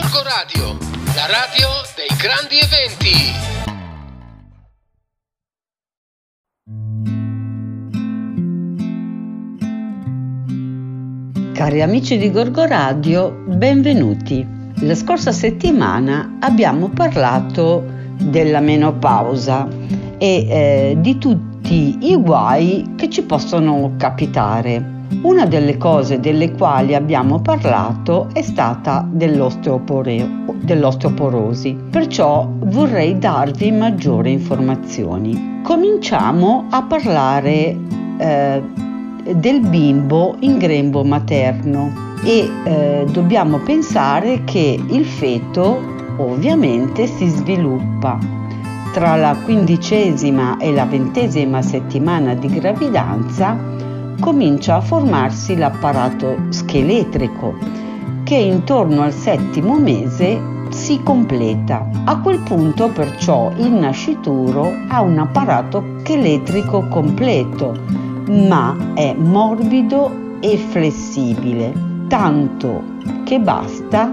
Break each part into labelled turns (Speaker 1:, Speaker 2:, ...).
Speaker 1: Gorgo Radio, la radio dei grandi eventi.
Speaker 2: Cari amici di Gorgo Radio, benvenuti. La scorsa settimana abbiamo parlato della menopausa e eh, di tutti i guai che ci possono capitare. Una delle cose delle quali abbiamo parlato è stata dell'osteoporosi, perciò vorrei darvi maggiori informazioni. Cominciamo a parlare eh, del bimbo in grembo materno e eh, dobbiamo pensare che il feto ovviamente si sviluppa tra la quindicesima e la ventesima settimana di gravidanza comincia a formarsi l'apparato scheletrico che intorno al settimo mese si completa. A quel punto perciò il nascituro ha un apparato scheletrico completo, ma è morbido e flessibile, tanto che basta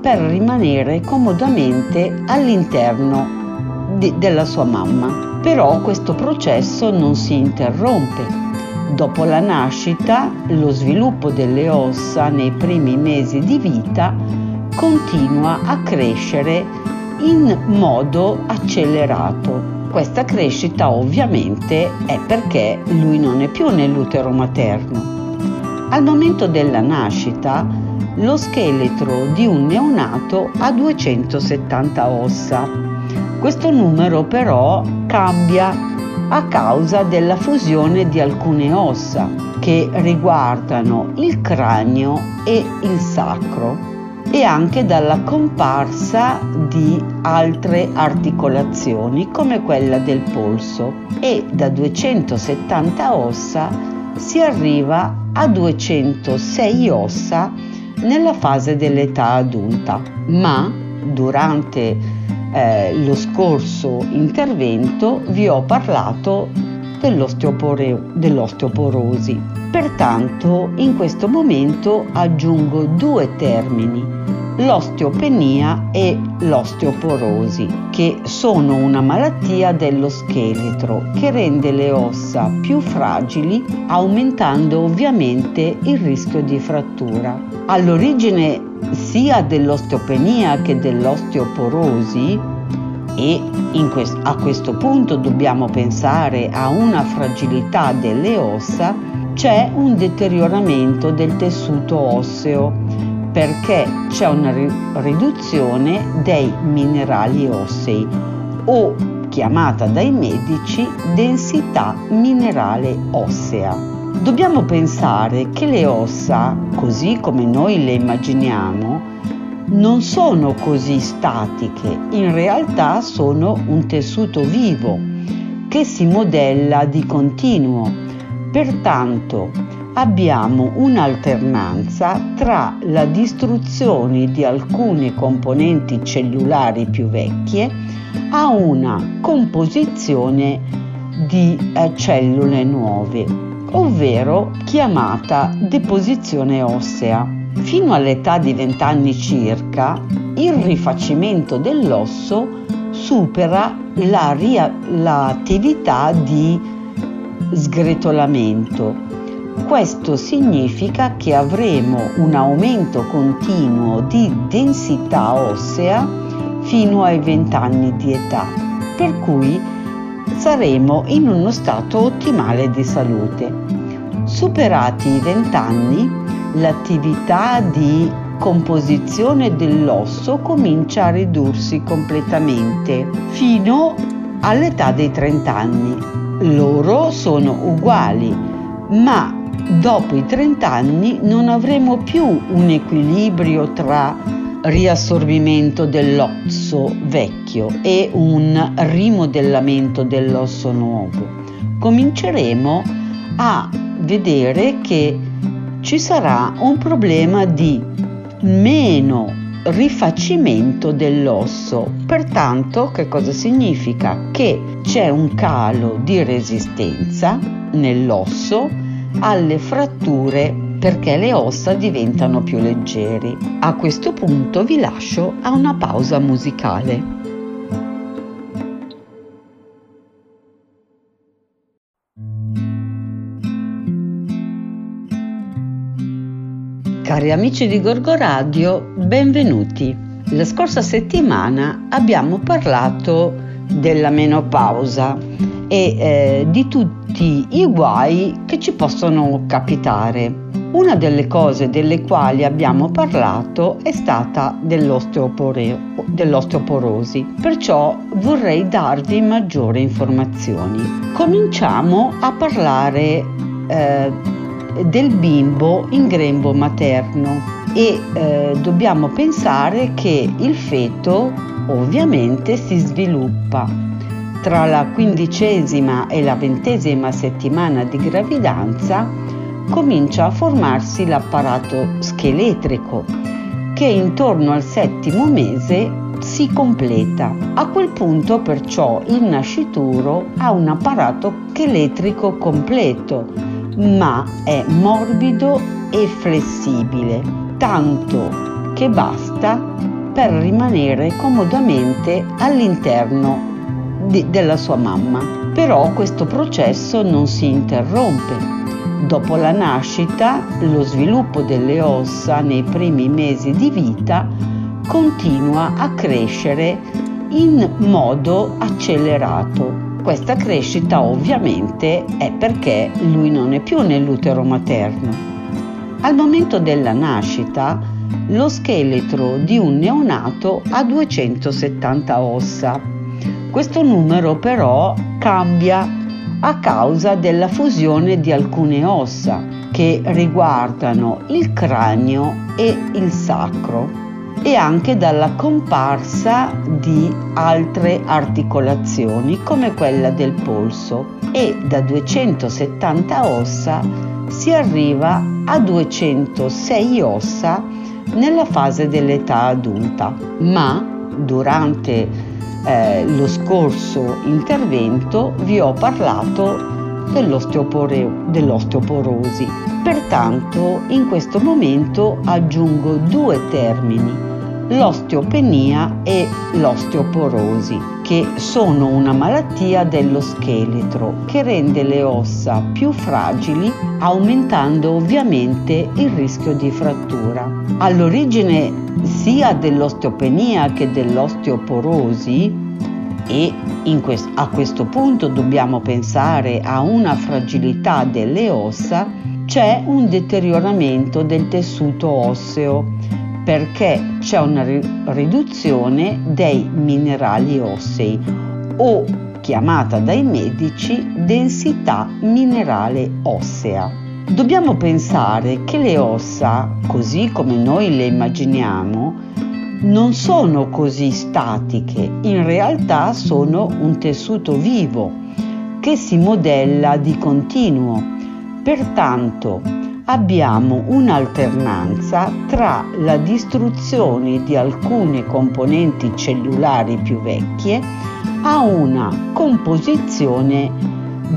Speaker 2: per rimanere comodamente all'interno di, della sua mamma. Però questo processo non si interrompe Dopo la nascita, lo sviluppo delle ossa nei primi mesi di vita continua a crescere in modo accelerato. Questa crescita ovviamente è perché lui non è più nell'utero materno. Al momento della nascita, lo scheletro di un neonato ha 270 ossa. Questo numero però cambia a causa della fusione di alcune ossa che riguardano il cranio e il sacro e anche dalla comparsa di altre articolazioni come quella del polso. E da 270 ossa si arriva a 206 ossa nella fase dell'età adulta, ma durante eh, lo scorso intervento vi ho parlato dell'osteoporosi. Pertanto in questo momento aggiungo due termini, l'osteopenia e l'osteoporosi, che sono una malattia dello scheletro che rende le ossa più fragili, aumentando ovviamente il rischio di frattura. All'origine sia dell'osteopenia che dell'osteoporosi e quest- a questo punto dobbiamo pensare a una fragilità delle ossa, c'è un deterioramento del tessuto osseo perché c'è una ri- riduzione dei minerali ossei o chiamata dai medici densità minerale ossea. Dobbiamo pensare che le ossa, così come noi le immaginiamo, non sono così statiche, in realtà sono un tessuto vivo che si modella di continuo. Pertanto abbiamo un'alternanza tra la distruzione di alcune componenti cellulari più vecchie a una composizione di eh, cellule nuove ovvero chiamata deposizione ossea. Fino all'età di 20 anni circa, il rifacimento dell'osso supera la ria- l'attività di sgretolamento. Questo significa che avremo un aumento continuo di densità ossea fino ai 20 anni di età, per cui saremo in uno stato ottimale di salute. Superati i 20 anni, l'attività di composizione dell'osso comincia a ridursi completamente fino all'età dei 30 anni. Loro sono uguali, ma dopo i 30 anni non avremo più un equilibrio tra riassorbimento dell'osso vecchio e un rimodellamento dell'osso nuovo. Cominceremo a vedere che ci sarà un problema di meno rifacimento dell'osso. Pertanto, che cosa significa? Che c'è un calo di resistenza nell'osso alle fratture perché le ossa diventano più leggeri. A questo punto vi lascio a una pausa musicale. Cari amici di Gorgo Radio, benvenuti. La scorsa settimana abbiamo parlato della menopausa e eh, di tutti i guai che ci possono capitare. Una delle cose delle quali abbiamo parlato è stata dell'osteoporosi, perciò vorrei darvi maggiori informazioni. Cominciamo a parlare eh, del bimbo in grembo materno e eh, dobbiamo pensare che il feto ovviamente si sviluppa tra la quindicesima e la ventesima settimana di gravidanza comincia a formarsi l'apparato scheletrico che intorno al settimo mese si completa. A quel punto perciò il nascituro ha un apparato scheletrico completo ma è morbido e flessibile, tanto che basta per rimanere comodamente all'interno di, della sua mamma. Però questo processo non si interrompe. Dopo la nascita, lo sviluppo delle ossa nei primi mesi di vita continua a crescere in modo accelerato questa crescita ovviamente è perché lui non è più nell'utero materno. Al momento della nascita lo scheletro di un neonato ha 270 ossa. Questo numero però cambia a causa della fusione di alcune ossa che riguardano il cranio e il sacro e anche dalla comparsa di altre articolazioni come quella del polso e da 270 ossa si arriva a 206 ossa nella fase dell'età adulta, ma durante eh, lo scorso intervento vi ho parlato dell'osteoporosi. Pertanto in questo momento aggiungo due termini l'osteopenia e l'osteoporosi, che sono una malattia dello scheletro che rende le ossa più fragili, aumentando ovviamente il rischio di frattura. All'origine sia dell'osteopenia che dell'osteoporosi e quest- a questo punto dobbiamo pensare a una fragilità delle ossa, c'è un deterioramento del tessuto osseo perché c'è una riduzione dei minerali ossei o chiamata dai medici densità minerale ossea. Dobbiamo pensare che le ossa, così come noi le immaginiamo, non sono così statiche, in realtà sono un tessuto vivo che si modella di continuo. Pertanto, abbiamo un'alternanza tra la distruzione di alcune componenti cellulari più vecchie a una composizione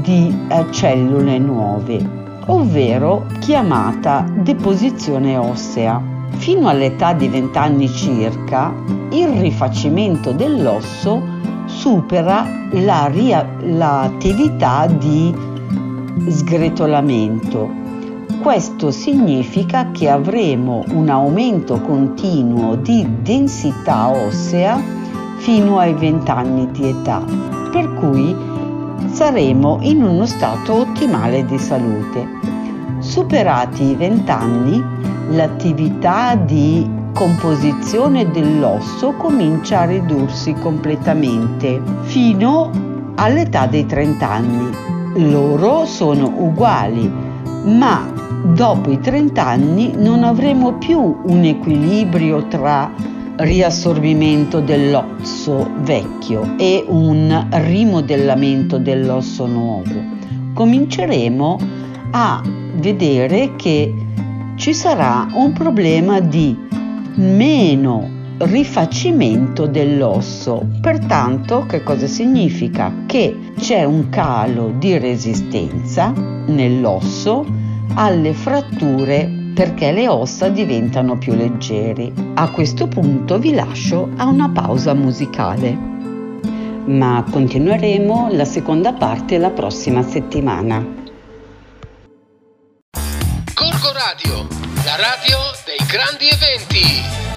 Speaker 2: di eh, cellule nuove, ovvero chiamata deposizione ossea. Fino all'età di 20 anni circa, il rifacimento dell'osso supera la, l'attività di sgretolamento questo significa che avremo un aumento continuo di densità ossea fino ai 20 anni di età, per cui saremo in uno stato ottimale di salute. Superati i 20 anni, l'attività di composizione dell'osso comincia a ridursi completamente fino all'età dei 30 anni. Loro sono uguali, ma dopo i 30 anni non avremo più un equilibrio tra riassorbimento dell'osso vecchio e un rimodellamento dell'osso nuovo. Cominceremo a vedere che ci sarà un problema di meno rifacimento dell'osso. Pertanto, che cosa significa? Che c'è un calo di resistenza nell'osso alle fratture perché le ossa diventano più leggeri. A questo punto vi lascio a una pausa musicale. Ma continueremo la seconda parte la prossima settimana.
Speaker 1: Corco Radio, la radio dei grandi eventi.